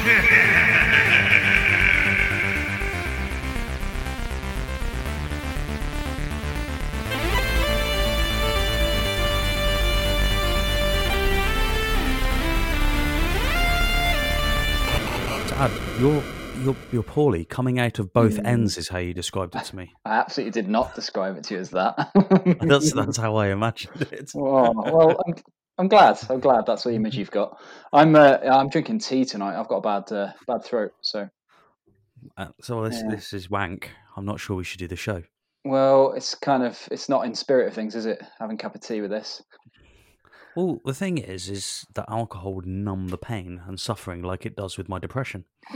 Dad, you're you're you're poorly. Coming out of both hmm. ends is how you described it to me. I absolutely did not describe it to you as that. That's that's how I imagined it. Oh, well, um, I'm, glad. I'm glad that's the image you've got. I'm uh, I'm drinking tea tonight. I've got a bad uh, bad throat, so Uh, so this Yeah. this is wank. I'm not sure we should do the show. well, it's kind of it's not in spirit of things, is it? Having a cup of tea with this. Well, the thing is, is that alcohol would numb the pain and suffering like it does with my depression.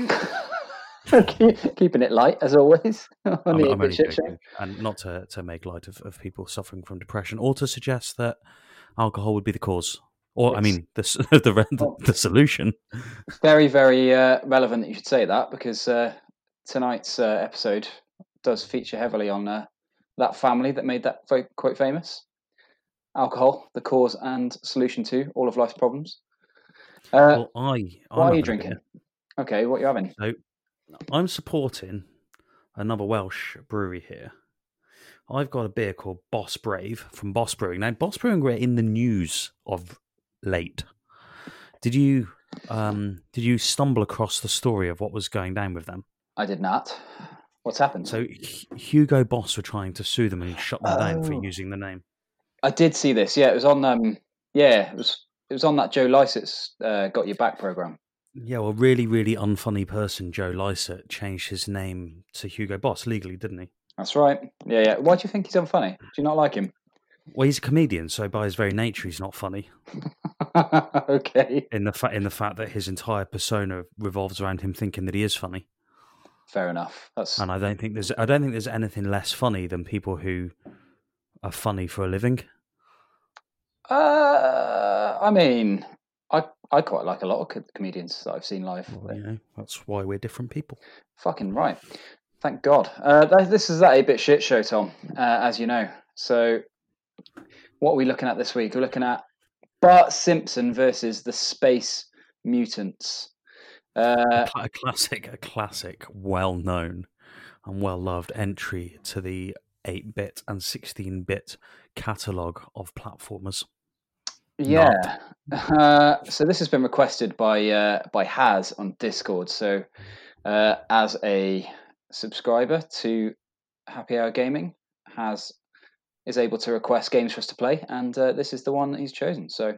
Keeping it light as always. I'm, I'm only joking, and not to, to make light of, of people suffering from depression, or to suggest that alcohol would be the cause, or I mean, the the the, the solution. Very very uh, relevant that you should say that because uh, tonight's uh, episode does feature heavily on uh, that family that made that quite famous. Alcohol, the cause and solution to all of life's problems. Uh, Well, I I'm what are you drinking? Okay, what are you having? I'm supporting another Welsh brewery here. I've got a beer called Boss Brave from Boss Brewing. Now, Boss Brewing were in the news of late. Did you um, did you stumble across the story of what was going down with them? I did not. What's happened? So H- Hugo Boss were trying to sue them and shut them down for Oh. using the name. I did see this. Yeah, it was on. Um, yeah, it was. It was on that Joe Lycett's uh, "Got Your Back" program. Yeah, well, really, really unfunny person, Joe Lycett, changed his name to Hugo Boss legally, didn't he? That's right. Yeah, yeah. Why do you think he's unfunny? Do you not like him? Well, he's a comedian, so by his very nature, he's not funny. okay, In the fa- in the fact that his entire persona revolves around him thinking that he is funny, fair enough. That's and I don't think there's I don't think there's anything less funny than people who are funny for a living. Uh, I mean, I I quite like a lot of co- comedians that I've seen live. Well, you know, that's why we're different people. Fucking right. Thank God. Uh, this is that 8 bit shit show, Tom, uh, as you know. So, what are we looking at this week? We're looking at Bart Simpson versus the Space Mutants. Uh, a classic, a classic, well known and well loved entry to the 8 bit and 16 bit catalogue of platformers. yeah. Uh, so, this has been requested by uh, by Haz on Discord. So, uh, as a subscriber to Happy Hour Gaming, Haz is able to request games for us to play, and uh, this is the one that he's chosen. So,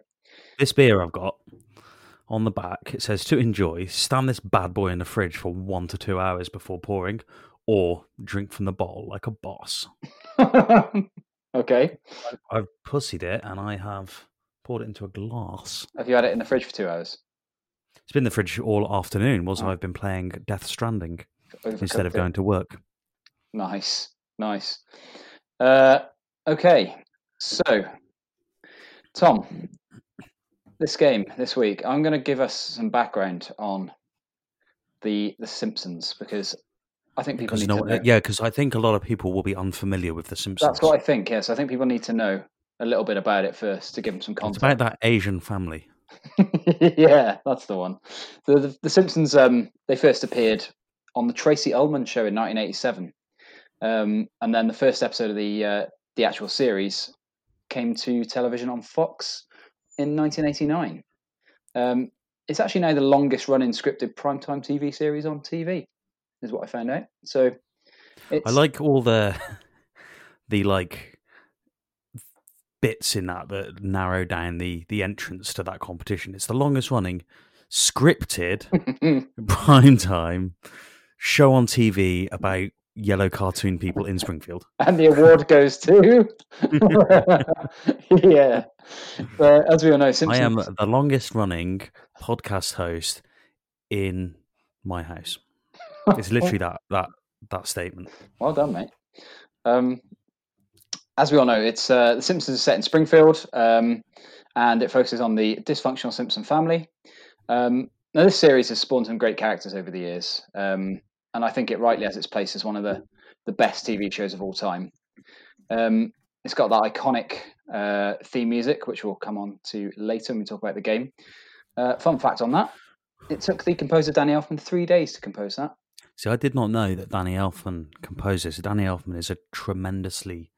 This beer I've got on the back, it says to enjoy, stand this bad boy in the fridge for one to two hours before pouring, or drink from the bottle like a boss. okay. I've pussied it and I have poured it into a glass. Have you had it in the fridge for two hours? It's been in the fridge all afternoon, was Oh. I've been playing Death Stranding instead of going to work. Nice, nice. Uh, okay, so Tom, this game this week, I'm going to give us some background on the the Simpsons because I think people Because need no, to know. yeah, because I think a lot of people will be unfamiliar with The Simpsons. That's what I think. Yes, I think people need to know a little bit about it first to give them some it's context. about that Asian family. yeah, that's the one. The, the, the Simpsons, um, they first appeared on the Tracey Ullman show in 1987, um, and then the first episode of the uh, the actual series came to television on Fox in 1989. Um, it's actually now the longest running scripted primetime TV series on TV, is what I found out. So, it's, I like all the the like bits in that that narrow down the the entrance to that competition. It's the longest running scripted prime time show on TV about yellow cartoon people in Springfield. and the award goes to yeah. Uh, as we all know, Simpsons. I am the longest running podcast host in my house. It's literally that that that statement. Well done, mate. Um, as we all know, it's uh, The Simpsons is set in Springfield, um, and it focuses on the dysfunctional Simpson family. Um, now, this series has spawned some great characters over the years, um, and I think it rightly has its place as one of the, the best TV shows of all time. Um, it's got that iconic uh, theme music, which we'll come on to later when we talk about the game. Uh, fun fact on that it took the composer Danny Elfman three days to compose that. See, I did not know that Danny Elfman composes. Danny Elfman is a tremendously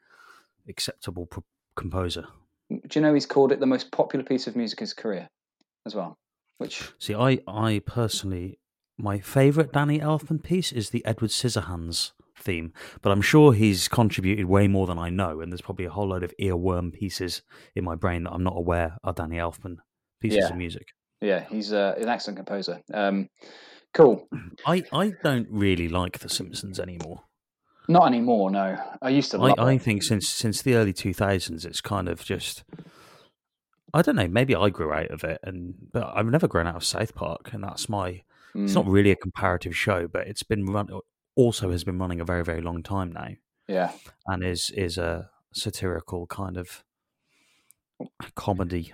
acceptable pro- composer. Do you know he's called it the most popular piece of music in his career as well? Which See, I, I personally, my favourite Danny Elfman piece is the Edward Scissorhands theme, but I'm sure he's contributed way more than I know, and there's probably a whole load of earworm pieces in my brain that I'm not aware are Danny Elfman pieces Yeah. of music. yeah, he's uh, an excellent composer. Um, cool. I, I don't really like The Simpsons anymore. Not anymore. No, I used to I, I think since since the early 2000s, it's kind of just. I don't know. Maybe I grew out of it, and but I've never grown out of South Park, and that's my. It's Mm, not really a comparative show, but it's been run. Also, has been running a very very long time now, yeah, and is is a satirical kind of comedy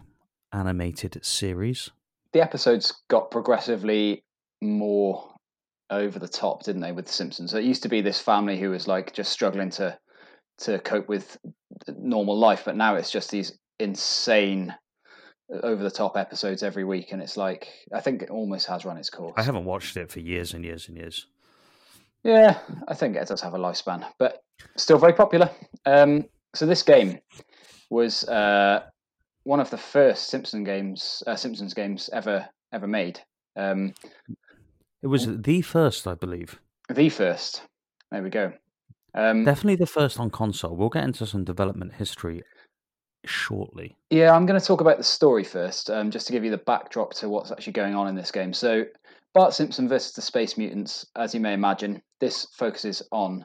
animated series. the episodes got progressively more over the top, didn't they, with The Simpsons? So it used to be this family who was like just struggling to to cope with normal life, but now it's just these insane over the top episodes every week, and it's like I think it almost has run its course. I haven't watched it for years and years and years. Yeah, I think it does have a lifespan, but still very popular. Um, so this game was uh, one of the first Simpson games, uh, Simpsons games ever ever made. Um, It was the first, I believe. the first. There we go. Um, Definitely the first on console. We'll get into some development history shortly. Yeah, I'm going to talk about the story first, um, just to give you the backdrop to what's actually going on in this game. So, Bart Simpson versus the Space Mutants, as you may imagine, this focuses on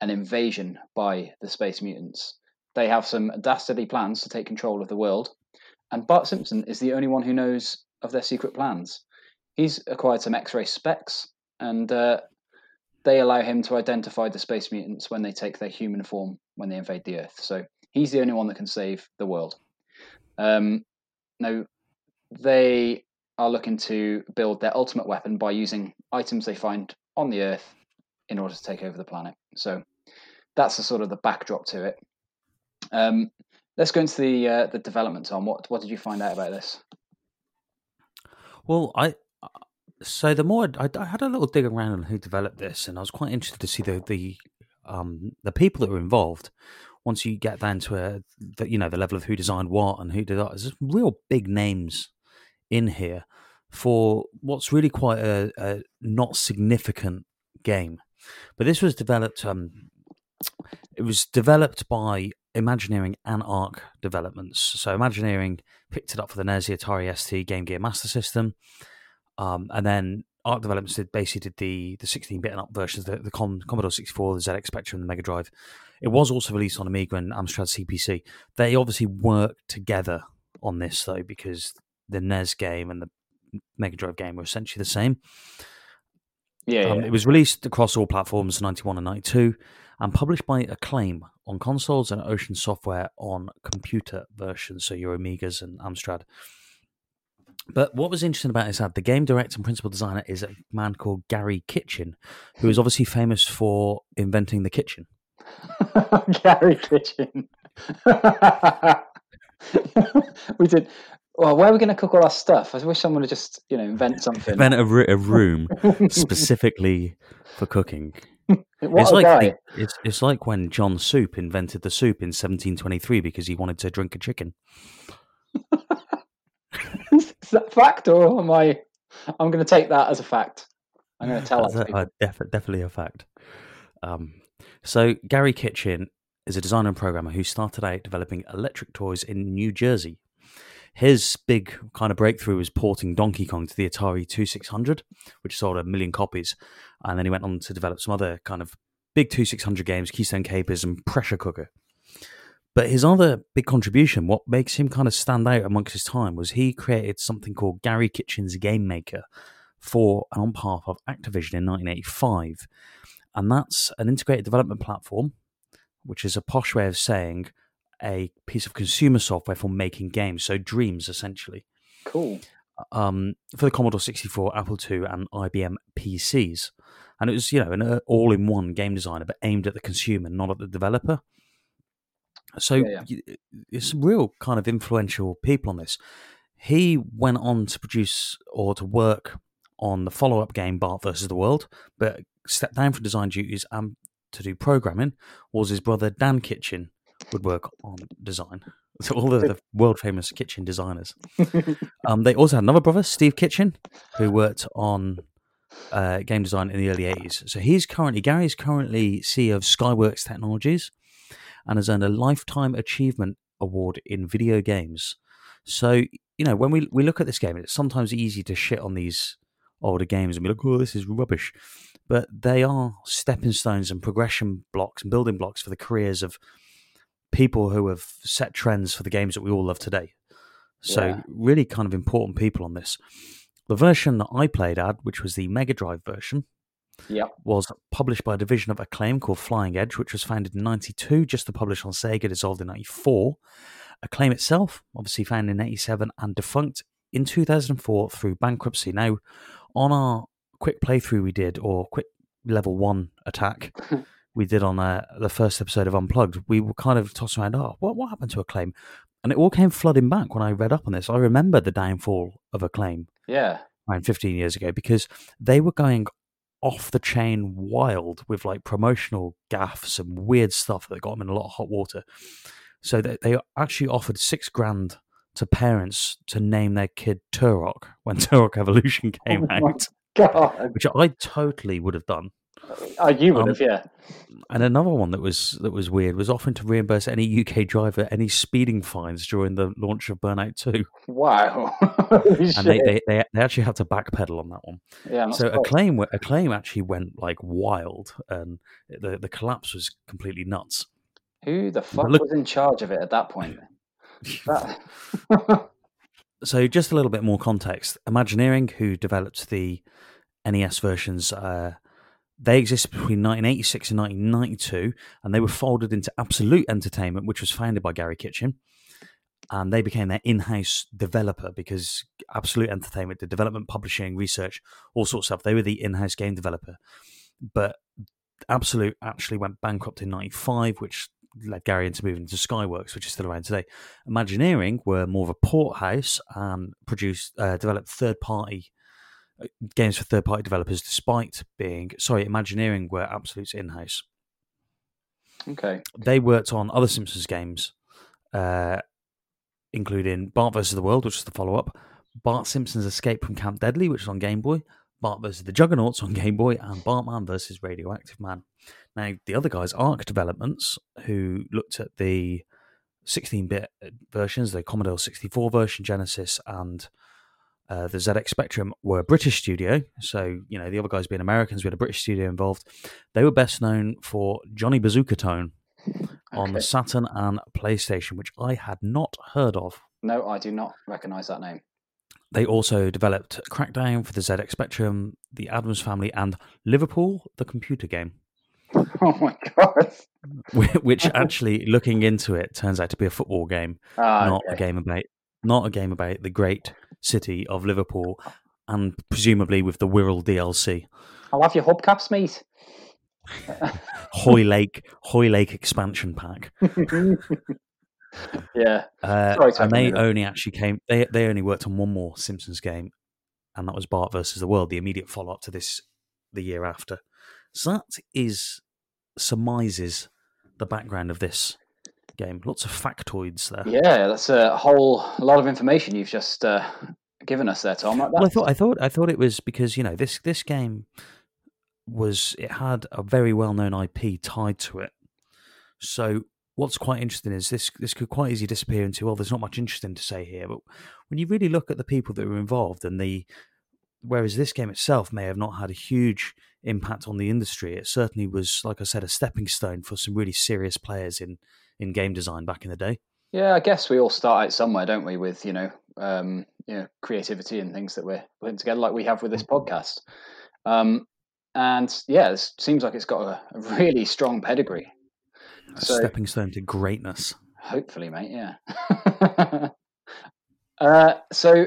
an invasion by the Space Mutants. They have some dastardly plans to take control of the world, and Bart Simpson is the only one who knows of their secret plans. He's acquired some X ray specs, and uh, they allow him to identify the Space Mutants when they take their human form when they invade the Earth. So, he's the only one that can save the world. Um, now, they are looking to build their ultimate weapon by using items they find on the Earth in order to take over the planet. So that's the sort of the backdrop to it. Um, let's go into the uh, the development. Tom, what what did you find out about this? Well, I so the more I, I had a little dig around on who developed this, and I was quite interested to see the the um the people that were involved. Once you get down to a the, you know the level of who designed what and who did that, there's real big names in here for what's really quite a, a not significant game. But this was developed. Um, it was developed by Imagineering and Arc Developments. So Imagineering picked it up for the NES, Atari ST, Game Gear Master System, um, and then Arc Developments did basically did the the 16-bit and up versions, the, the Com- Commodore 64, the ZX Spectrum, the Mega Drive. It was also released on Amiga and Amstrad CPC. They obviously worked together on this though, because the NES game and the Mega Drive game were essentially the same. Yeah, Um, yeah. it was released across all platforms, 91 and 92, and published by Acclaim on consoles and Ocean Software on computer versions, so your Amigas and Amstrad. But what was interesting about this ad, the game director and principal designer is a man called Garry Kitchen, who is obviously famous for inventing the kitchen. Garry Kitchen. we did. Well, where are we going to cook all our stuff? I wish someone would just, you know, invent something. Invent a, a room specifically for cooking. what it's like the- it's it's like when John Soup invented the soup in 1723 because he wanted to drink a chicken. Is that fact, or am I? I'm going to take that as a fact. I'm going to tell That's that. a, people. def- definitely a fact. Um, so Garry Kitchen is a designer and programmer who started out developing electric toys in New Jersey. His big kind of breakthrough was porting Donkey Kong to the Atari 2600, which sold a million copies, and then he went on to develop some other kind of big 2600 games, Keystone Kapers, and Pressure Cooker. But his other big contribution, what makes him kind of stand out amongst his time, was he created something called Garry Kitchen's Game Maker for and on behalf of Activision in 1985. And that's an integrated development platform, which is a posh way of saying a piece of consumer software for making games. So dreams, essentially. Cool. Um, for the Commodore 64, Apple II, and IBM PCs. And it was, you know, an uh, all-in-one game designer, but aimed at the consumer, not at the developer. So Yeah, y- it's some real kind of influential people on this. He went on to produce or to work on the follow up game Bart versus the World, but stepped down from design duties and to do programming was his brother Dan Kitchen would work on design. So all of the world famous kitchen designers. um, they also had another brother, Steve Kitchen, who worked on uh, game design in the early 80s. So he's currently, Garry's currently CEO of Skyworks Technologies and has earned a Lifetime Achievement Award in video games. So, you know, when we, we look at this game, it's sometimes easy to shit on these older games and be like, oh, this is rubbish. But they are stepping stones and progression blocks and building blocks for the careers of people who have set trends for the games that we all love today. So, yeah. really kind of important people on this. The version that I played at, which was the Mega Drive version, yep. was published by a division of Acclaim called Flying Edge, which was founded in 92, just to publish on Sega, dissolved in 94. Acclaim itself, obviously founded in 87 and defunct in 2004 through bankruptcy. Now, on our quick playthrough we did, or quick level one attack we did on uh, the first episode of Unplugged, we were kind of tossing around, oh, what, what happened to Acclaim? And it all came flooding back when I read up on this. I remember the downfall of Acclaim. Yeah. Around 15 years ago, because they were going off the chain wild with like promotional gaffs and weird stuff that got them in a lot of hot water. So they, they actually offered six grand to parents to name their kid Turok when Turok Evolution came oh out. God. Which I totally would have done. Oh, you would um, have, yeah. And another one that was that was weird was offering to reimburse any UK driver any speeding fines during the launch of Burnout Two. Wow! and they, they, they they actually had to backpedal on that one. Yeah. So Acclaim a claim actually went like wild, and the the collapse was completely nuts. Who the fuck look, was in charge of it at that point? so just a little bit more context. Imagineering, who developed the NES versions. Uh, they existed between 1986 and 1992, and they were folded into Absolute Entertainment, which was founded by Garry Kitchen. And they became their in house developer because Absolute Entertainment did development, publishing, research, all sorts of stuff. They were the in house game developer. But Absolute actually went bankrupt in 95, which led Garry into moving to Skyworks, which is still around today. Imagineering were more of a port house and produced, uh, developed third party games for third party developers, despite being sorry, Imagineering were Absolute's in house. Okay. They worked on other Simpsons games, uh, including Bart vs. the World, which is the follow up, Bart Simpson's Escape from Camp Deadly, which is on Game Boy, Bart vs. the Juggernauts on Game Boy, and Bartman vs. Radioactive Man. Now, the other guys, Arc Developments, who looked at the 16 bit versions, the Commodore 64 version, Genesis, and uh, the ZX Spectrum were a British studio, so you know the other guys being Americans, we had a British studio involved. They were best known for Johnny Bazookatone on the Saturn and PlayStation, which I had not heard of. No, I do not recognise that name. They also developed Crackdown for the ZX Spectrum, the Addams Family, and Liverpool, the computer game. Oh my god! Which actually, looking into it, turns out to be a football game, ah, not okay. a game about not a game about the great city of Liverpool, and presumably with the Wirral DLC. I'll have your hubcaps, mate. Hoylake Hoylake expansion pack. yeah, uh, Sorry, and they only actually came. They they only worked on one more Simpsons game, and that was Bart versus the World, the immediate follow up to this the year after. So that is surmises the background of this game. Lots of factoids there. Yeah, that's a whole lot of information you've just uh, given us there, Tom. Well, I thought I thought I thought it was because you know this this game was it had a very well known IP tied to it. So what's quite interesting is this this could quite easily disappear into well, there's not much interesting to say here, but when you really look at the people that were involved and the whereas this game itself may have not had a huge impact on the industry, it certainly was, like I said, a stepping stone for some really serious players in in game design back in the day. Yeah, I guess we all start out somewhere, don't we? With you know, um, you know, creativity and things that we're putting together, like we have with this mm-hmm. podcast. Um, and yeah, it seems like it's got a, a really strong pedigree. A so, stepping stone to greatness. Hopefully, mate. Yeah. uh, so,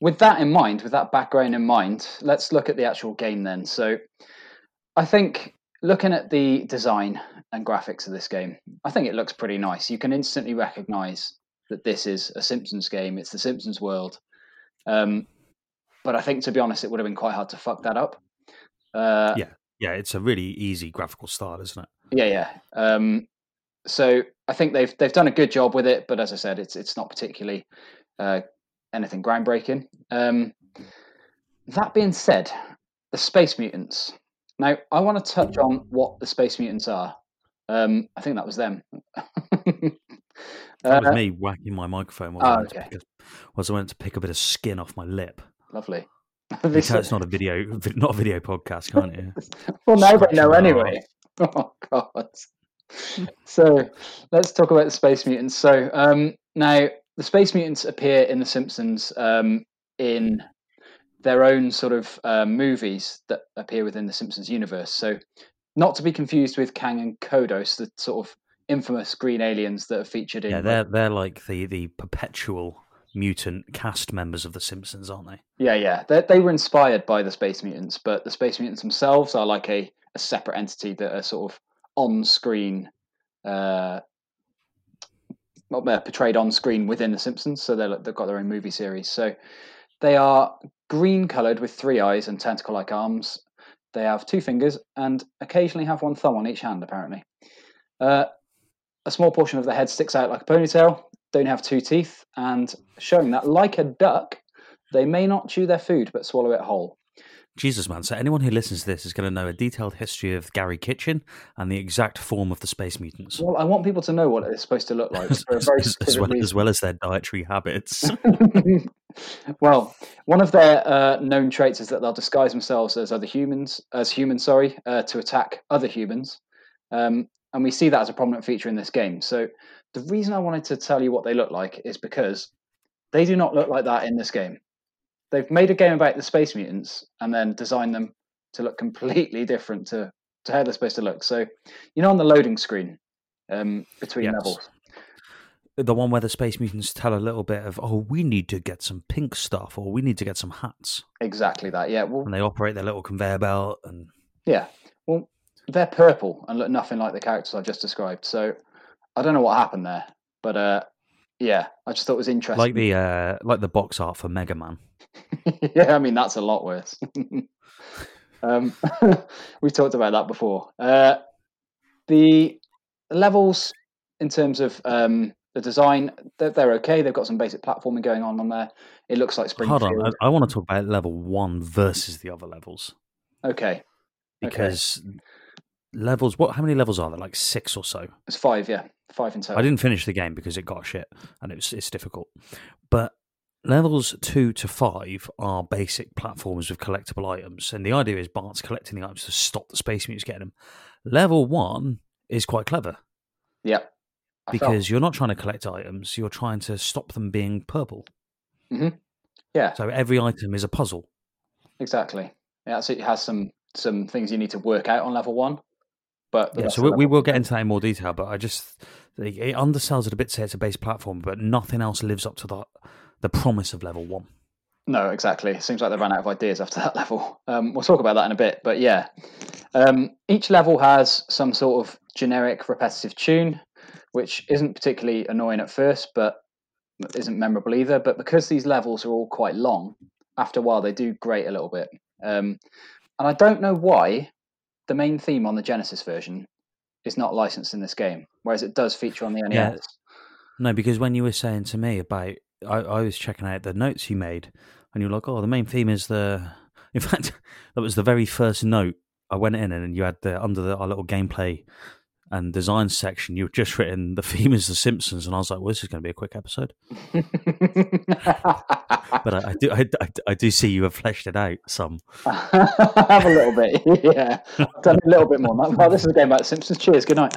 with that in mind, with that background in mind, let's look at the actual game then. So, I think looking at the design and graphics of this game, I think it looks pretty nice. You can instantly recognize that this is a Simpsons game. It's the Simpsons world. Um, but I think to be honest, it would have been quite hard to fuck that up. Uh, Yeah. Yeah, it's a really easy graphical style, isn't it? Yeah, yeah. Um, so I think they've they've done a good job with it, but as I said, it's it's not particularly uh, anything groundbreaking. Um, that being said, the space mutants. Now, I want to touch on what the space mutants are. Um, I think that was them. That was Uh, me whacking my microphone while, oh, I went to okay. pick a, whilst I went to pick a bit of skin off my lip. Lovely. This- it's not a video, not a video podcast, can't you? well, now they know Scratching anyway. Oh God. so let's talk about the space mutants. So um, now the space mutants appear in The Simpsons um, in their own sort of uh, movies that appear within the Simpsons universe. So not to be confused with Kang and Kodos, the sort of infamous green aliens that are featured in. Yeah, they're they're like the the perpetual mutant cast members of The Simpsons, aren't they? Yeah, yeah. They, they were inspired by the Space Mutants, but the Space Mutants themselves are like a, a separate entity that are sort of on screen, uh, portrayed on screen within the Simpsons. So they've got their own movie series. So they are green coloured with three eyes and tentacle like arms. They have two fingers and occasionally have one thumb on each hand, apparently. Uh, a small portion of the head sticks out like a ponytail, don't have two teeth, and showing that, like a duck, they may not chew their food but swallow it whole. Jesus, man! So anyone who listens to this is going to know a detailed history of Garry Kitchen and the exact form of the Space Mutants, Well, I want people to know what it's supposed to look like as, for a very as- as well, as well as their dietary habits. well, one of their uh, known traits is that they'll disguise themselves as other humans, as humans, sorry, uh, to attack other humans, um, and we see that as a prominent feature in this game. So, the reason I wanted to tell you what they look like is because they do not look like that in this game. They've made a game about the space mutants and then designed them to look completely different to, to how they're supposed to look. So, you know, on the loading screen um, between Yes. levels, the one where the Space Mutants tell a little bit of, "Oh, we need to get some pink stuff, or we need to get some hats," exactly that. Yeah. Well, and they operate their little conveyor belt and Yeah. Well, they're purple and look nothing like the characters I just described. So I don't know what happened there, but uh, yeah, I just thought it was interesting. like the uh, like the box art for Mega Man. yeah, I mean that's a lot worse. um, we talked about that before. Uh, the levels in terms of um, the design, they're, they're okay. They've got some basic platforming going on on there. It looks like Spring. Hold on, I, I want to talk about level one versus the other levels Okay, Okay. because levels. What? How many levels are there? Like six or so. it's five. Yeah, five in total. I didn't finish the game because it got shit and it's it's difficult. But levels two to five are basic platforms with collectible items, and the idea is Bart's collecting the items to stop the space mutants getting them. Level one is quite clever Yeah. I felt- because you're not trying to collect items; you're trying to stop them being purple. Mm-hmm. yeah, So every item is a puzzle. Exactly. Yeah, so it has some some things you need to work out on level one. But Yeah, so we, we will get into that in more detail, but I just it undersells it a bit. Say it's a base platform, but nothing else lives up to the the promise of level one. No, exactly. It seems like they ran out of ideas after that level. Um, we'll talk about that in a bit, but yeah, um, each level has some sort of generic repetitive tune, which isn't particularly annoying at first, but isn't memorable either. But because these levels are all quite long, after a while they do grate a little bit. Um, and I don't know why the main theme on the Genesis version is not licensed in this game, whereas it does feature on the NES. Yeah. No, because when you were saying to me about, I, I was checking out the notes you made, and you're like, "Oh, the main theme is the." In fact, that was the very first note I went in, and you had the under the our little gameplay and design section. You've just written the theme is the Simpsons, and I was like, "Well, this is going to be a quick episode." But I, I do, I, I, I do see you have fleshed it out some. I have a little bit, yeah. I've done a little bit more. Well, this is a game about Simpsons. Cheers. Good night.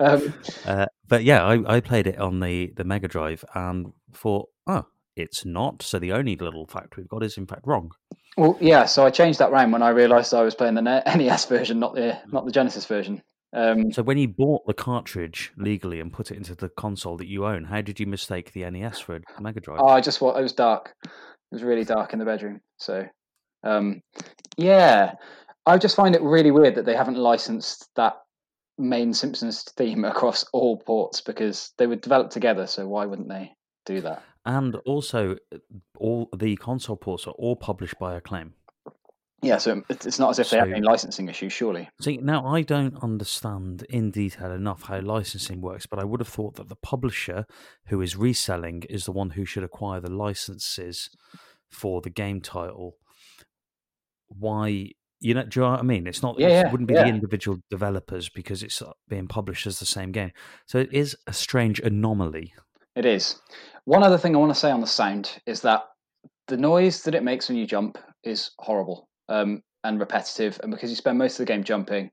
Um, Uh, but yeah, I, I played it on the the Mega Drive and thought, "Oh, it's not." So the only little fact we've got is in fact wrong. well, yeah. So I changed that round when I realised I was playing the NES version, not the not the Genesis version. Um, So when you bought the cartridge legally and put it into the console that you own, how did you mistake the NES for a Mega Drive? oh, I just wa- it was dark. It was really dark in the bedroom. So, um, yeah, I just find it really weird that they haven't licensed that main Simpsons theme across all ports because they were developed together. So why wouldn't they do that? and also all the console ports are all published by Acclaim. Yeah, so it's not as if they have any licensing issues, surely. See, now I don't understand in detail enough how licensing works, but I would have thought that the publisher who is reselling is the one who should acquire the licenses for the game title. Why, you know, do you know what I mean? It's not, Yeah, it yeah, wouldn't be yeah. the individual developers because it's uh, being published as the same game. So it is a strange anomaly. It is. One other thing I want to say on the sound is that the noise that it makes when you jump is horrible um, and repetitive. And because you spend most of the game jumping,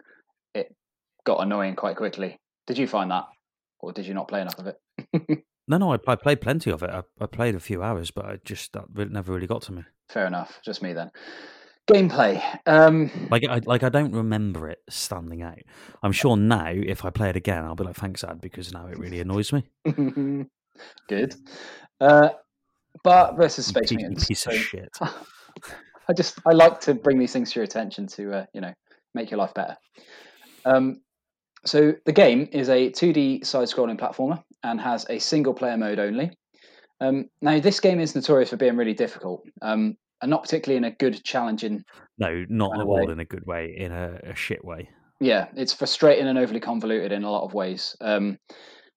it got annoying quite quickly. Did you find that? Or did you not play enough of it? No, no, I, I played plenty of it. I, I played a few hours, but I just, that re- never really got to me. Fair enough. Just me then. Gameplay. Um, Like I like I don't remember it standing out. I'm sure now if I play it again, I'll be like, thanks, Ad, because now it really annoys me. good. Uh, Bart versus Space Mutants. piece of shit. I just I like to bring these things to your attention to uh, you know make your life better. Um, so the game is a 2D side-scrolling platformer and has a single-player mode only. Um, now this game is notorious for being really difficult um, and not particularly in a good, challenging. No, not Kind of all way. in a good way, in a, a shit way. Yeah, it's frustrating and overly convoluted in a lot of ways. Um,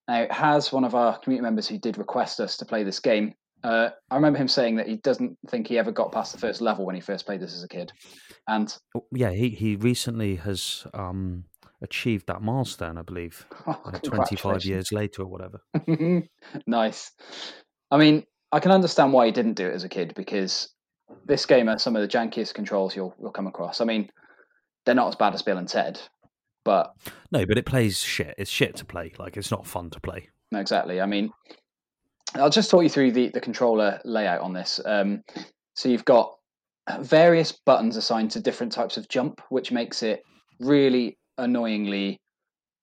now Haz one of our community members who did request us to play this game. Uh, I remember him saying that he doesn't think he ever got past the first level when he first played this as a kid, and Oh, Yeah, he, he recently has um, achieved that milestone, I believe, oh, uh, 25 years later or whatever. nice. I mean, I can understand why he didn't do it as a kid because this game has some of the jankiest controls you'll you'll come across. I mean, they're not as bad as Bill and Ted, but No, but it plays shit. It's shit to play. Like, it's not fun to play. no, exactly. I mean, I'll just talk you through the the controller layout on this. Um, so you've got various buttons assigned to different types of jump, which makes it really annoyingly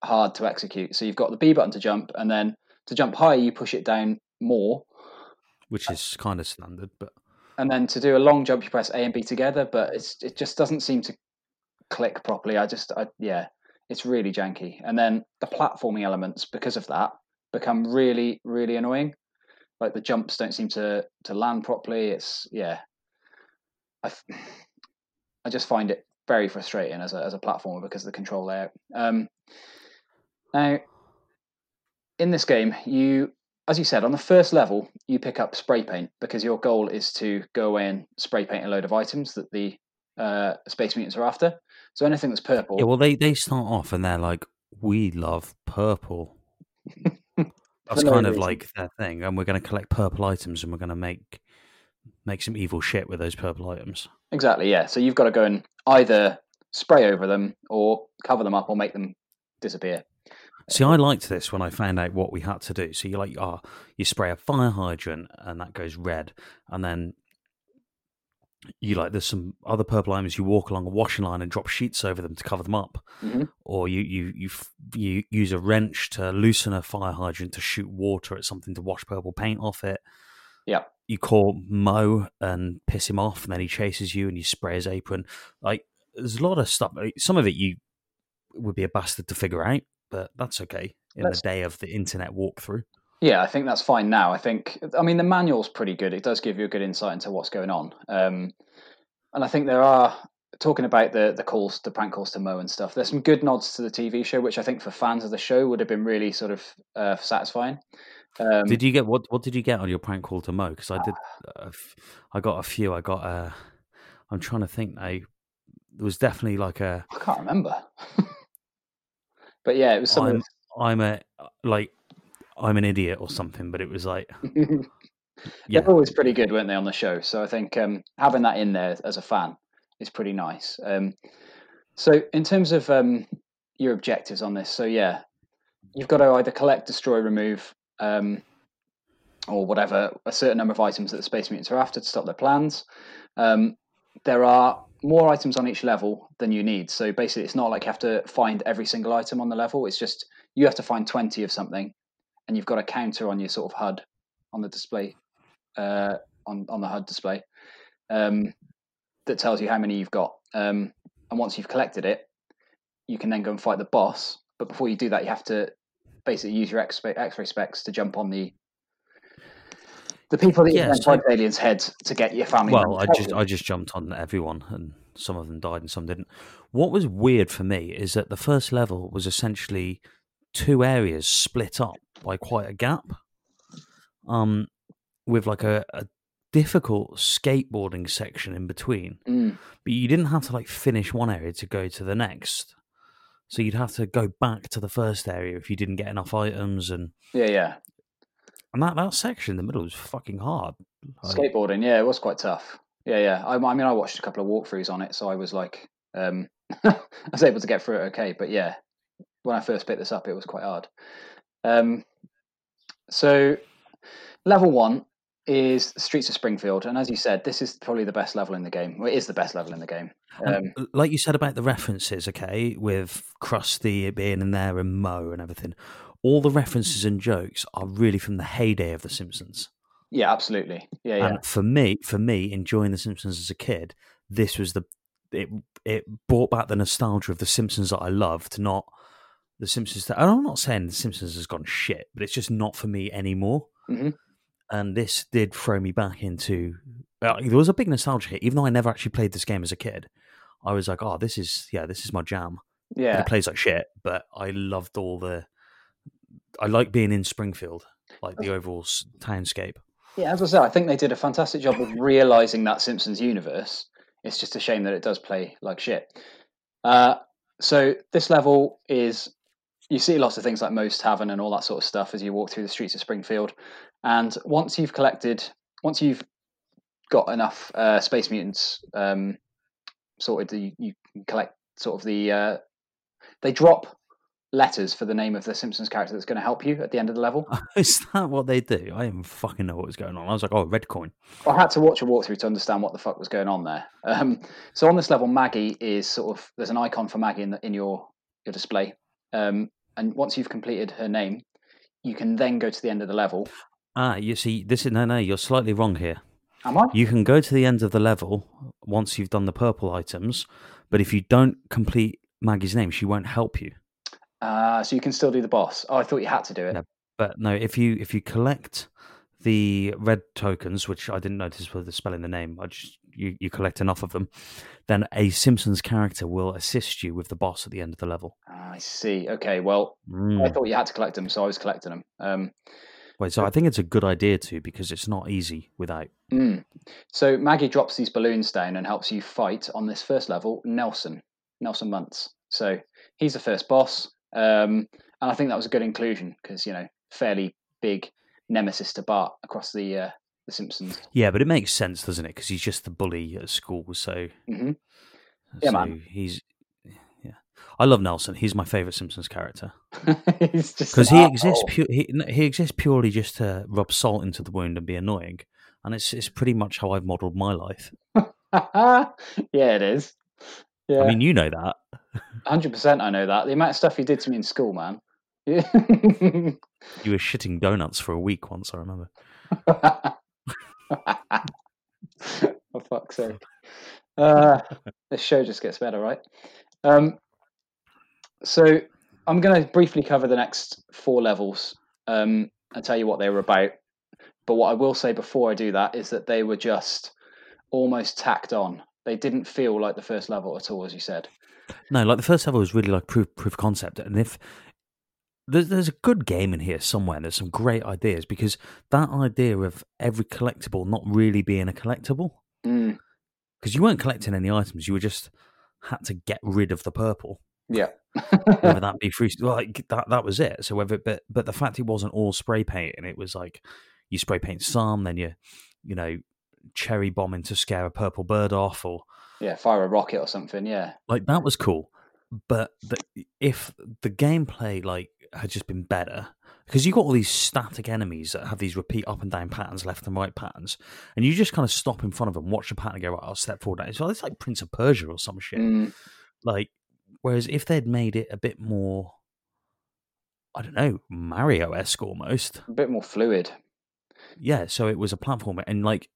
hard to execute. So you've got the B button to jump, and then to jump higher, you push it down more. Which is kind of standard, but and then to do a long jump you press a and b together but it's it just doesn't seem to click properly i just I, yeah it's really janky. And then the platforming elements because of that become really really annoying. Like the jumps don't seem to to land properly. It's yeah. I I just find it very frustrating as a as a platformer because of the control layout. Um now in this game you as you said, on the first level, you pick up spray paint because your goal is to go away and spray paint a load of items that the uh, space mutants are after. So anything that's purple, yeah, well, they, they start off and they're like, we love purple. That's no kind of reason. like their thing, and we're going to collect purple items, and we're going to make make some evil shit with those purple items. exactly, yeah. So you've got to go and either spray over them or cover them up or make them disappear. See, I liked this when I found out what we had to do. So you like, ah, you spray a fire hydrant, and that goes red, and then you like there's some other purple items. You walk along a washing line and drop sheets over them to cover them up, Mhm. or you you you you use a wrench to loosen a fire hydrant to shoot water at something to wash purple paint off it. Yeah. You call Moe and piss him off, and then he chases you, and you spray his apron. Like there's a lot of stuff. Some of it you would be a bastard to figure out, but that's okay in That's- the day of the internet walkthrough. Yeah, I think that's fine now. I think, I mean, the manual's pretty good. It does give you a good insight into what's going on. Um, and I think there are, talking about the, the calls, the prank calls to Moe and stuff, there's some good nods to the TV show, which I think for fans of the show would have been really sort of uh, satisfying. Um, Did you get what? What did you get on your prank call to Moe? Because I did. a f- I got a few. I got a. I'm trying to think. There was definitely like a. I can't remember. but yeah, it was something. I'm I'm a like I'm an idiot or something. But it was like yeah. They're always pretty good, weren't they, on the show? So I think um, having that in there as a fan is pretty nice. Um, so in terms of um, your objectives on this, so yeah, you've got to either collect, destroy, remove, um, or whatever a certain number of items that the space mutants are after to stop their plans. Um, there are more items on each level than you need. So basically, it's not like you have to find every single item on the level. It's just you have to find twenty of something, and you've got a counter on your sort of HUD on the display uh, on on the HUD display um, that tells you how many you've got. Um, and once you've collected it, you can then go and fight the boss. But before you do that, you have to basically use your X- X-ray specs to jump on the The people that you Yeah, then so- aliens' heads to get your family. Well, I just I just jumped on everyone, and some of them died and some didn't. What was weird for me is that the first level was essentially two areas split up by quite a gap, um, with like a, a difficult skateboarding section in between. Mm. But you didn't have to like finish one area to go to the next. So you'd have to go back to the first area if you didn't get enough items, and Yeah, yeah. and that that section in the middle was fucking hard. Like, Skateboarding, yeah, it was quite tough. Yeah, yeah. I, I mean, I watched a couple of walkthroughs on it, so I was like, um, I was able to get through it okay. But yeah, when I first picked this up, it was quite hard. Um, so level one is Streets of Springfield, and as you said, this is probably the best level in the game. Well, it is the best level in the game. Um, like you said about the references, okay, with Krusty being in there and Moe and everything, all the references and jokes are really from the heyday of The Simpsons. yeah, absolutely. Yeah, yeah. And for me, for me, enjoying The Simpsons as a kid, this was the it. It brought back the nostalgia of The Simpsons that I loved, not The Simpsons. And I'm not saying The Simpsons has gone shit, but it's just not for me anymore. Mhm. And this did throw me back into. Uh, there was a big nostalgia hit, even though I never actually played this game as a kid. I was like, "Oh, this is yeah, this is my jam." Yeah. It plays like shit, but I loved all the. I like being in Springfield, like the overall s- townscape. Yeah, as I said, I think they did a fantastic job of realizing that Simpsons universe. It's just a shame that it does play like shit. Uh, so this level is you see lots of things like Moe's Tavern and all that sort of stuff as you walk through the streets of Springfield. And once you've collected, once you've got enough uh, space mutants um, sorted, you, you can collect sort of the. Uh, they drop letters for the name of the Simpsons character that's going to help you at the end of the level. Is that what they do? I didn't fucking know what was going on. I was like, "Oh, red coin." I had to watch a walkthrough to understand what the fuck was going on there. Um, so on this level, Maggie is sort of there's an icon for Maggie in, the, in your your display, um, and once you've completed her name, you can then go to the end of the level. Ah, you see, this is no, no. You're slightly wrong here. Am I? You can go to the end of the level once you've done the purple items, but if you don't complete Maggie's name, she won't help you. Uh, so you can still do the boss. Oh, I thought you had to do it. No. But no, if you if you collect the red tokens, which I didn't notice were the spelling the name, I just you, you collect enough of them, then a Simpsons character will assist you with the boss at the end of the level. Ah, I see. Okay, well, I Mm. thought you had to collect them, so I was collecting them. Um, Wait, so I think it's a good idea too because it's not easy without. mm. So Maggie drops these balloons down and helps you fight on this first level. Nelson, Nelson Muntz. So he's the first boss, um, and I think that was a good inclusion because you know fairly big nemesis to Bart across the uh, the Simpsons. Yeah, but it makes sense, doesn't it? Because he's just the bully at school, so hmm Yeah, so man. he's yeah. I love Nelson. He's my favorite Simpsons character he's just because he exists. Pu- he he exists purely just to rub salt into the wound and be annoying, and it's it's pretty much how I've modelled my life. yeah, it is. Yeah, I mean, you know that. hundred percent. I know that the amount of stuff he did to me in school, man. Yeah. You were shitting donuts for a week once. I remember. For fuck's sake. Uh, this show just gets better, right? Um, so I'm going to briefly cover the next four levels um, and tell you what they were about. But what I will say before I do that is that they were just almost tacked on. They didn't feel like the first level at all, as you said. No, like the first level was really like proof proof of concept, and if there's there's a good game in here somewhere, there's some great ideas because that idea of every collectible not really being a collectible Mm, because you weren't collecting any items, you were just had to get rid of the purple. yeah. whether that be free like that that was it so whether but but the fact it wasn't all spray paint and it was like you spray paint some then you you know cherry bombing to scare a purple bird off or yeah, fire a rocket or something. Yeah. like that was cool but the, if the gameplay like had just been better because you got all these static enemies that have these repeat up and down patterns left and right patterns and you just kind of stop in front of them watch the pattern go right i'll step forward it's, it's like prince of persia or some shit Mm, like, whereas if they'd made it a bit more, I don't know, Mario esque almost, a bit more fluid. yeah. So it was a platformer, and like,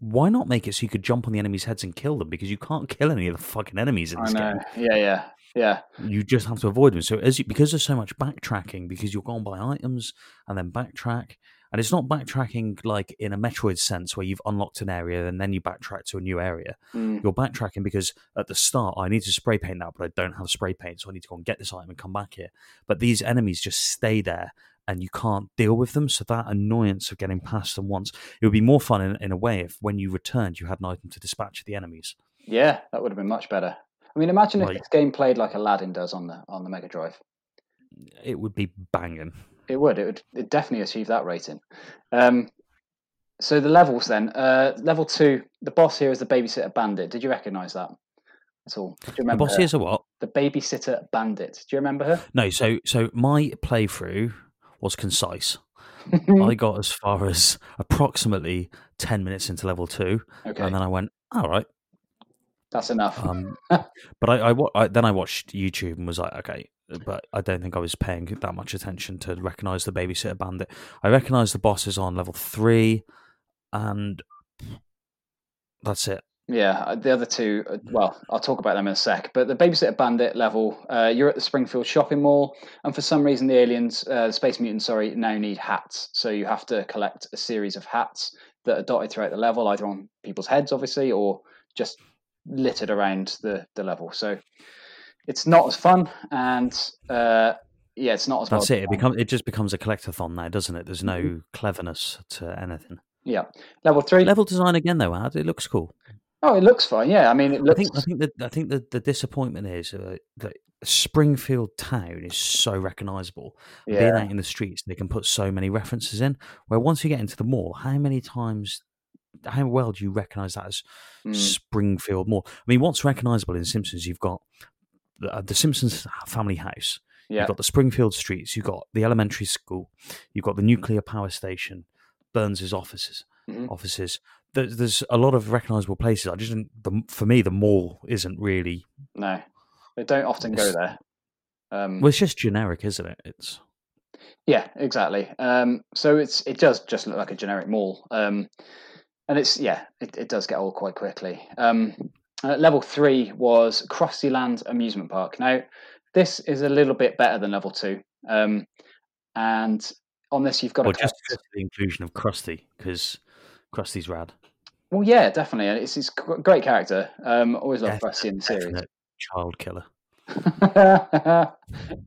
why not make it so you could jump on the enemies' heads and kill them? Because you can't kill any of the fucking enemies in I this know. game. Yeah, yeah, yeah. You just have to avoid them. So as you, because there's so much backtracking, because you're going by items and then backtrack, And it's not backtracking like in a Metroid sense where you've unlocked an area and then you backtrack to a new area. Mm. You're backtracking because at the start I need to spray paint that, but I don't have spray paint, so I need to go and get this item and come back here. But these enemies just stay there and you can't deal with them. So that annoyance of getting past them once, it would be more fun in, in a way if when you returned you had an item to dispatch the enemies. Yeah, that would have been much better. I mean, imagine if this game played like Aladdin does on the on the Mega Drive. It would be banging. It would. It would. It definitely achieve that rating. Um, so the levels then. Uh, level two. The boss here is the babysitter bandit. Did you recognise that? That's all. Do you The remember boss her? is a what? the babysitter bandit? Do you remember her? No, so so my playthrough was concise. I got as far as approximately ten minutes into level two, okay, and then I went, "All right." that's enough. Um, but I, I, I then I watched YouTube and was like, "Okay," but I don't think I was paying that much attention to recognise the babysitter bandit. I recognised the bosses on level three, and that's it. Yeah, uh, the other two, uh, well, I'll talk about them in a sec. But the Babysitter Bandit level, uh, you're at the Springfield shopping mall, and for some reason, the aliens, uh, the space mutants, sorry, now need hats. So you have to collect a series of hats that are dotted throughout the level, either on people's heads, obviously, or just littered around the, the level. So it's not as fun, and uh, yeah, it's not as That's well it. It becomes it just becomes a collectathon now, doesn't it? There's no Mhm. cleverness to anything. Yeah, level three. Level design again, though, Ad, it looks cool. Oh, it looks fine. Yeah, I mean, it looks. I think I think that I think that the disappointment is uh, that Springfield town is so recognisable. Yeah. Being out in the streets, they can put so many references in. Where once you get into the mall, how many times, how well do you recognise that as mm, Springfield Mall? I mean, what's recognisable in Simpsons? You've got the, uh, the Simpsons family house. yeah, You've got the Springfield streets. You've got the elementary school. You've got the nuclear power station. Burns's offices. Mhm. Offices. There's, there's a lot of recognisable places. I just didn't. The, for me, the mall isn't really. no, they don't often go there. Um, Well, it's just generic, isn't it? It's Yeah, exactly. Um, so it's it does just look like a generic mall, um, and it's yeah, it, it does get old quite quickly. Um, uh, level three was Krusty Land Amusement Park. Now, this is a little bit better than level two, um, and on this you've got well, collect- just the inclusion of Krusty because Krusty's rad. well, yeah, definitely, and it's his great character. Um, always love Krusty in the series. Child killer.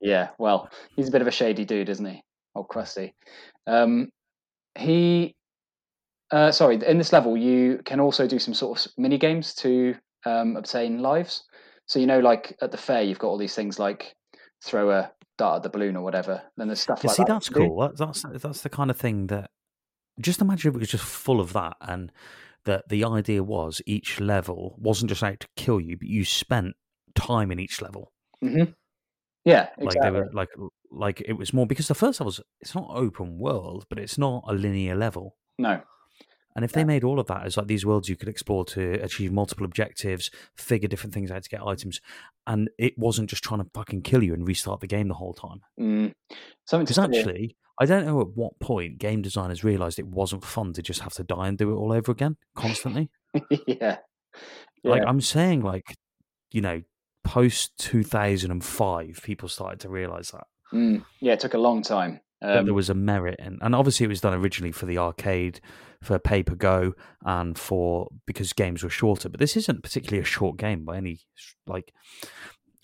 yeah, well, he's a bit of a shady dude, isn't he? Old Krusty. Um, he, uh, sorry, in this level, you can also do some sort of mini games to um, obtain lives. So you know, like at the fair, you've got all these things like throw a dart at the balloon or whatever. Then there's stuff Yeah, like see, that. that's you can do. cool. That, that's that's the kind of thing that. Just imagine if it was just full of that, and that the idea was each level wasn't just out to kill you, but you spent time in each level. Mhm. Yeah, Like exactly. they were like like it was more because the first level it's not open world, but it's not a linear level. No, And if they made all of that as like these worlds you could explore to achieve multiple objectives, figure different things out to get items, and it wasn't just trying to fucking kill you and restart the game the whole time. mm. something Because actually, I don't know at what point game designers realised it wasn't fun to just have to die and do it all over again constantly. yeah, Like I'm saying, like you know, post two thousand and five, people started to realise that. Mm. yeah, it took a long time. Um, there was a merit in, and obviously it was done originally for the arcade, for pay per go, and for because games were shorter. But this isn't particularly a short game by any like.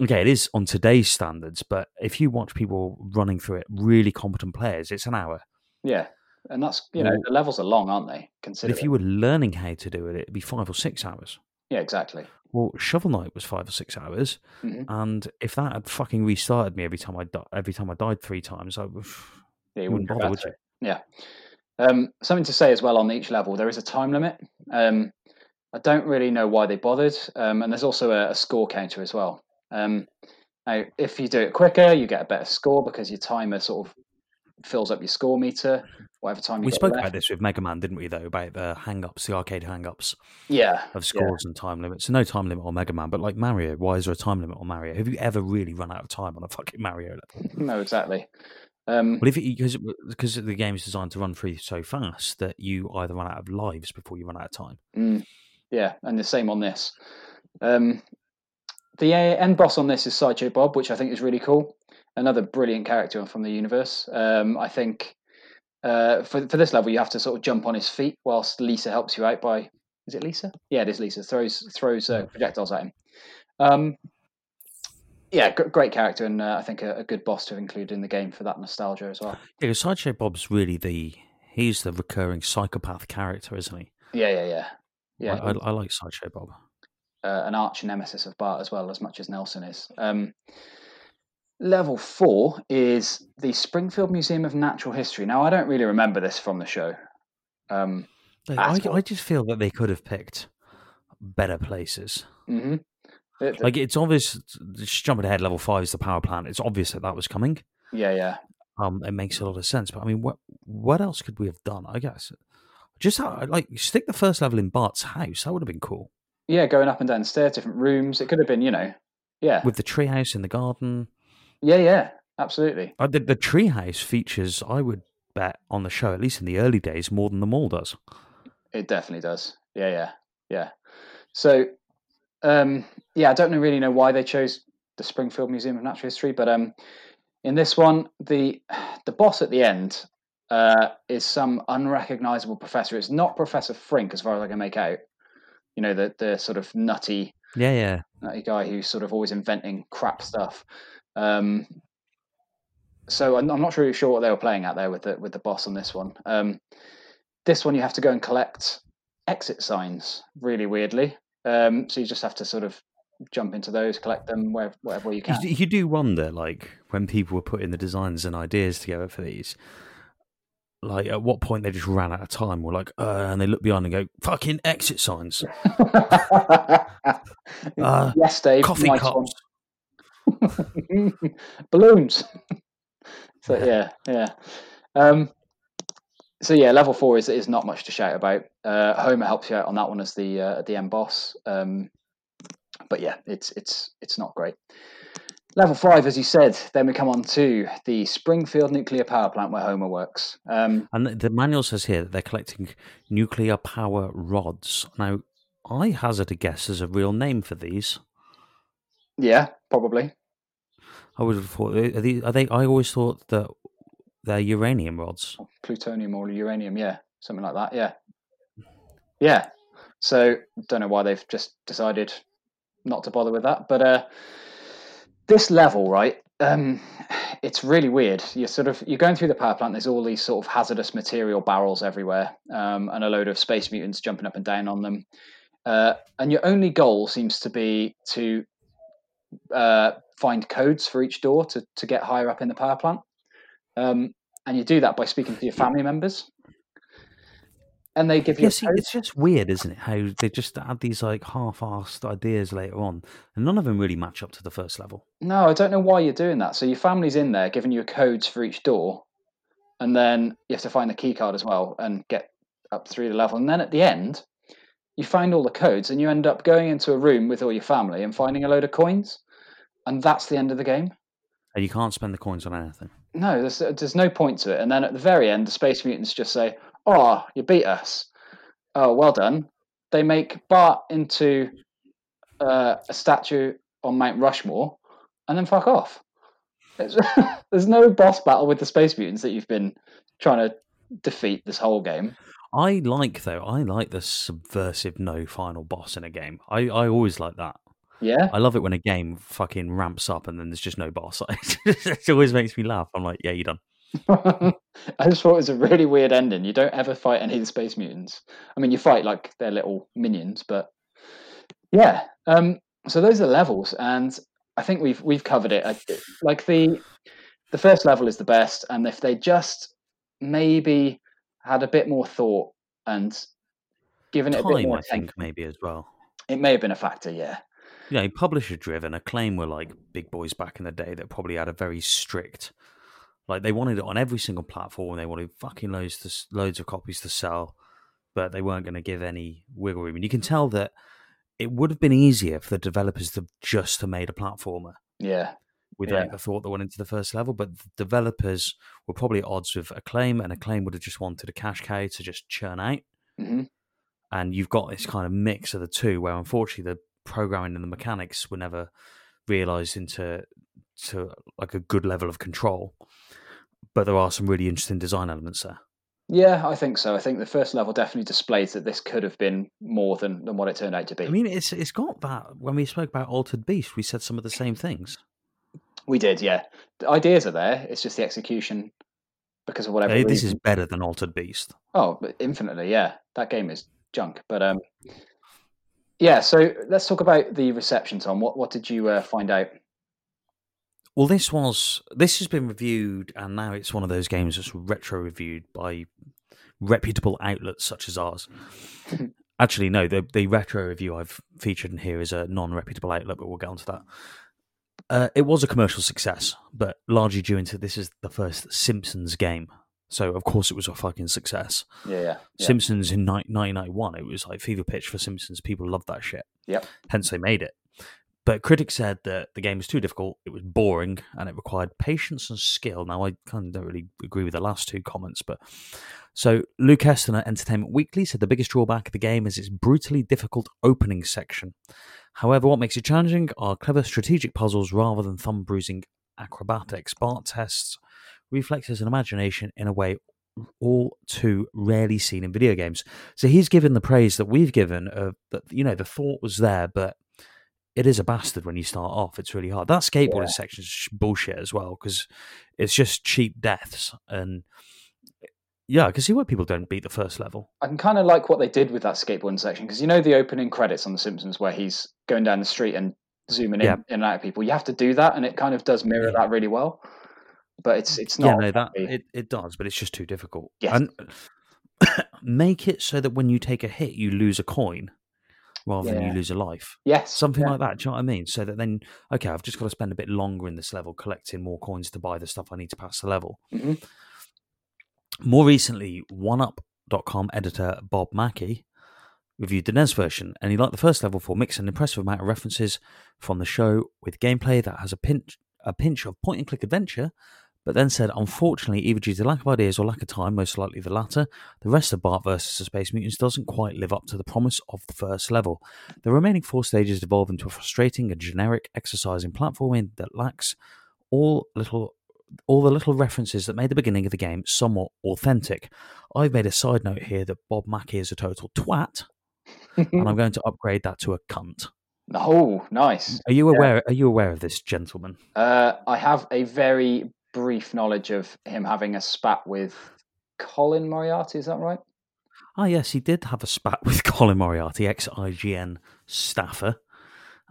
Okay, it is on today's standards, but if you watch people running through it, really competent players, it's an hour. yeah, and that's you know Well- the levels are long, aren't they? Consider if you were learning how to do it, it'd be five or six hours. yeah, exactly. Well, Shovel Knight was five or six hours, Mhm. and if that had fucking restarted me every time I di- every time I died three times, I would. Yeah, you Wouldn't bother, would it. Yeah. Um, something to say as well on each level. There is a time limit. Um, I don't really know why they bothered, um, and there's also a, a score counter as well. Um, now, if you do it quicker, you get a better score because your timer sort of fills up your score meter. Whatever time you We spoke left. about this with Mega Man, didn't we? Though about the hang-ups, the arcade hang-ups. Yeah, of scores and time limits. So no time limit on Mega Man, but like Mario, why is there a time limit on Mario? Have you ever really run out of time on a fucking Mario level? no, exactly. Um, Well, if because because the game is designed to run through so fast that you either run out of lives before you run out of time. Mm, yeah, and the same on this. Um, the end boss on this is Sideshow Bob, which I think is really cool. Another brilliant character from the universe. Um, I think uh, for for this level, you have to sort of jump on his feet whilst Lisa helps you out by. Is it Lisa? Yeah, it is Lisa. Throws throws uh, projectiles at him. Um, yeah, great character, and uh, I think a, a, good boss to include in the game for that nostalgia as well. Yeah, Sideshow Bob's really the he's the recurring psychopath character, isn't he? Yeah, yeah, yeah. Yeah, I, I, I like Sideshow Bob. Uh, an arch nemesis of Bart as well, as much as Nelson is. Um, level four is the Springfield Museum of Natural History. Now, I don't really remember this from the show. Um, I, I, just feel that they could have picked better places. Mm-hmm. It, like it's obvious. Just jumping ahead, level five is the power plant. It's obvious that that was coming. Yeah, yeah. Um, it makes a lot of sense. But I mean, what what else could we have done? I guess just how, like stick the first level in Bart's house. That would have been cool. Yeah, going up and down stairs, different rooms. It could have been, you know, yeah, with the treehouse in the garden. Yeah, yeah, absolutely. Uh, the the treehouse features, I would bet, on the show at least in the early days, more than the mall does. It definitely does. Yeah, yeah, yeah. So, um, yeah, I don't really know why they chose the Springfield Museum of Natural History, but um, in this one, the the boss at the end uh, is some unrecognizable professor. It's not Professor Frink, as far as I can make out. You know, the the sort of nutty, yeah, yeah, nutty guy who's sort of always inventing crap stuff. Um, so I'm, I'm, not really sure what they were playing at there with the with the boss on this one. Um, this one you have to go and collect exit signs. Really weirdly, um, so you just have to sort of jump into those, collect them wherever, wherever you can. You, you do wonder, like when people were putting the designs and ideas together for these, like at what point they just ran out of time or like uh, and they look behind and go fucking exit signs. Uh, yes dave coffee nice cups. balloons. So yeah yeah. Um, so yeah level four is is not much to shout about uh, homer helps you out on that one as the uh, the end boss um, but yeah it's it's it's not great Level five, as you said, then we come on to the Springfield nuclear power plant where Homer works. Um, and the, the manual says here that they're collecting nuclear power rods. Now, I hazard a guess as a real name for these. Yeah, probably. I would have thought. Are, these, are they? I always thought that they're uranium rods. Plutonium or uranium, yeah, something like that. Yeah, yeah. So don't know why they've just decided not to bother with that, but uh, this level, right? Um, it's really weird. You're sort of you're going through the power plant. There's all these sort of hazardous material barrels everywhere, um, and a load of space mutants jumping up and down on them. Uh, and your only goal seems to be to uh, find codes for each door to to get higher up in the power plant. Um, and you do that by speaking to your family members and they give you. Yeah, see, it's just weird, isn't it? How they just add these like half-assed ideas later on, and none of them really match up to the first level. No, I don't know why you're doing that. So your family's in there giving you codes for each door, and then you have to find the key card as well and get up through the level. And then at the end, you find all the codes, and you end up going into a room with all your family and finding a load of coins, and that's the end of the game. And you can't spend the coins on anything. No, there's there's no point to it. And then at the very end, the space mutants just say, oh, you beat us. Oh, well done. They make Bart into uh, a statue on Mount Rushmore and then fuck off. there's no boss battle with the space mutants that you've been trying to defeat this whole game. I like though. I like the subversive no final boss in a game. I, I always like that. Yeah, I love it when a game fucking ramps up and then there's just no boss. it always makes me laugh. I'm like, yeah, you're done. I just thought it was a really weird ending. You don't ever fight any of the space mutants. I mean, you fight like their little minions, but yeah. Um, so those are levels, and I think we've we've covered it. like the the first level is the best, and if they just maybe had a bit more thought and given it Time, a bit more, I think maybe as well. It may have been a factor, yeah. You know, publisher driven. Acclaim were like big boys back in the day that probably had a very strict like they wanted it on every single platform. They wanted fucking loads to, loads of copies to sell, but they weren't going to give any wiggle room. And you can tell that it would have been easier for the developers to just have made a platformer. Yeah. Without yeah. the thought that went into the first level, but the developers were probably at odds with Acclaim, and Acclaim would have just wanted a cash cow to just churn out. Mm-hmm. And you've got this kind of mix of the two, where unfortunately the programming and the mechanics were never realized into to like a good level of control but there are some really interesting design elements there. Yeah, I think so. I think the first level definitely displays that this could have been more than, than what it turned out to be. I mean, it's it's got that. When we spoke about Altered Beast, we said some of the same things. we did, yeah. The ideas are there. It's just the execution because of whatever. Hey, this reason. is better than Altered Beast. Oh, infinitely, yeah. That game is junk. But um, yeah. So let's talk about the reception, Tom. What what did you uh, find out? Well, this was this has been reviewed, and now it's one of those games that's retro reviewed by reputable outlets such as ours. Actually, no, the the retro review I've featured in here is a non-reputable outlet, but we'll get onto that. Uh, it was a commercial success, but largely due into this is the first Simpsons game, so of course it was a fucking success. Yeah, yeah. yeah. Simpsons in ni- 1991, it was like fever pitch for Simpsons. People loved that shit. Yep. Hence they made it. But critics said that the game was too difficult, it was boring, and it required patience and skill. Now, I kind of don't really agree with the last two comments, but so Luke Heston at Entertainment Weekly said the biggest drawback of the game is its brutally difficult opening section. However, what makes it challenging are clever strategic puzzles rather than thumb bruising acrobatics. Bart tests reflexes and imagination in a way all too rarely seen in video games. So he's given the praise that we've given of that you know the thought was there, but it is a bastard when you start off. It's really hard. That skateboarding Yeah. section is sh- bullshit as well because it's just cheap deaths and yeah, I can see why people don't beat the first level. I can kind of like what they did with that skateboarding section because you know the opening credits on The Simpsons where he's going down the street and zooming in and out of people. You have to do that, and it kind of does mirror Yeah. that really well. But it's it's not. yeah, no, that it, it does, but it's just too difficult. Yes. And make it so that when you take a hit, you lose a coin rather than you lose a life. yes, Something yeah. like that. Do you know what I mean? So that then, okay, I've just got to spend a bit longer in this level collecting more coins to buy the stuff I need to pass the level. Mhm. More recently, 1UP.com editor Bob Mackey reviewed the NES version, and he liked the first level for mix an impressive amount of references from the show with gameplay that has a pinch a pinch of point and click adventure, but then said, unfortunately, either due to lack of ideas or lack of time, most likely the latter, the rest of Bart vs. the Space Mutants doesn't quite live up to the promise of the first level. The remaining four stages devolve into a frustrating and generic exercise in platforming that lacks all little all the little references that made the beginning of the game somewhat authentic. I've made a side note here that Bob Mackey is a total twat, and I'm going to upgrade that to a cunt. oh, nice. Are you Yeah. aware? Are you aware of this, gentleman? Uh, I have a very brief knowledge of him having a spat with Colin Moriarty. Is that right? Ah, yes, he did have a spat with Colin Moriarty, ex IGN staffer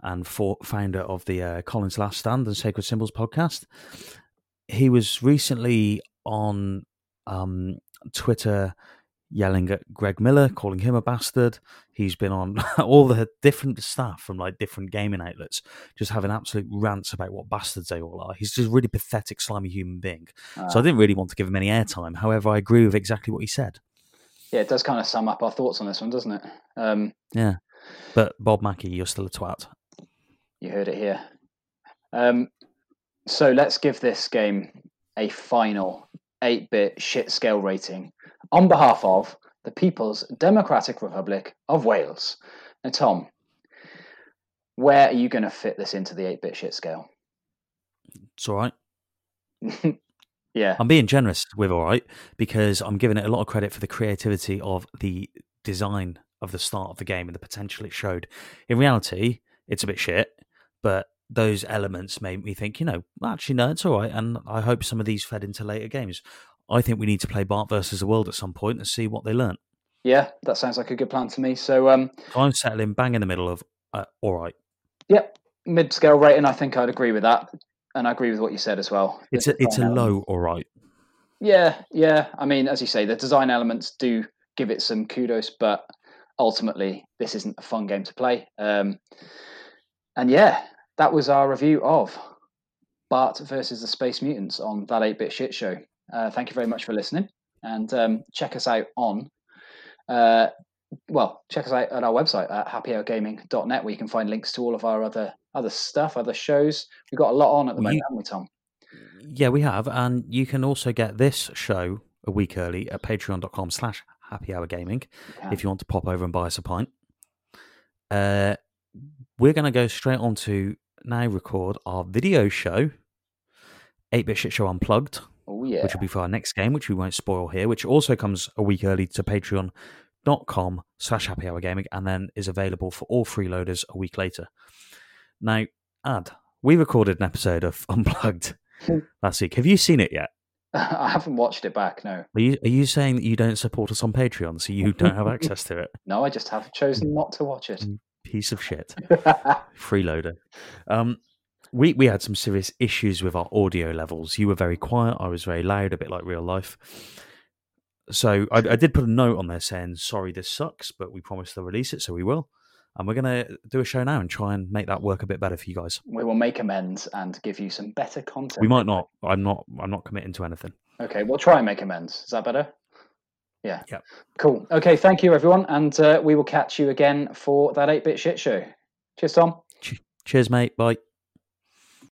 and for, founder of the uh, Colin's Last Stand and Sacred Symbols podcast. He was recently on um, Twitter yelling at Greg Miller, calling him a bastard. He's been on all the different staff from like different gaming outlets, just having absolute rants about what bastards they all are. He's just a really pathetic, slimy human being. so I Uh, didn't really want to give him any airtime. However, I agree with exactly what he said. yeah, it does kind of sum up our thoughts on this one, doesn't it? Um, Yeah. But Bob Mackey, you're still a twat. You heard it here. Um, so let's give this game a final 8 bit shit scale rating on behalf of the People's Democratic Republic of Wales. Now, Tom, where are you going to fit this into the 8 bit shit scale? It's all right. yeah, I'm being generous with all right because I'm giving it a lot of credit for the creativity of the design of the start of the game and the potential it showed. In reality, it's a bit shit, but those elements made me think, you know, actually, no, it's all right. And I hope some of these fed into later games. I think we need to play Bart versus the World at some point and see what they learn. yeah, that sounds like a good plan to me. So, um, I'm settling bang in the middle of uh, all right. yep, mid scale rating, I think I'd agree with that. And I agree with what you said as well. It's a it's a low all right. Yeah, yeah. I mean, as you say, the design elements do give it some kudos, but ultimately, this isn't a fun game to play. Um, and yeah, that was our review of Bart versus the Space Mutants on that 8 bit shit show. Uh, thank you very much for listening. And um, check us out on, uh, well, check us out at our website at happyhourgaming.net where you can find links to all of our other other stuff, other shows. We've got a lot on at the Well, moment, you- haven't we, Tom? Yeah, we have. And you can also get this show a week early at patreon.com slash happy hour gaming if you want to pop over and buy us a pint. Uh, we're going to go straight on to now record our video show, 8 Bit Shit Show Unplugged. Oh yeah. which will be for our next game, which we won't spoil here, which also comes a week early to patreon.com slash happy hour gaming and then is available for all freeloaders a week later. Now, Ad, we recorded an episode of Unplugged last week. Have you seen it yet? I haven't watched it back. No, Are you, are you saying that you don't support us on Patreon, so you don't have access to it? no, I just have chosen not to watch it. Mm. Piece of shit. Freeloader. Um, we we had some serious issues with our audio levels. You were very quiet. I was very loud, a bit like real life. So I, I did put a note on there saying, "Sorry, this sucks, but we promised to release it, so we will." And we're gonna do a show now and try and make that work a bit better for you guys. we will make amends and give you some better content. We might not. I'm not. I'm not committing to anything. Okay, we'll try and make amends. Is that better? Yeah. Yep. Cool. Okay, thank you, everyone. And uh, we will catch you again for that 8 bit shit show. Cheers, Tom. Cheers, mate. Bye.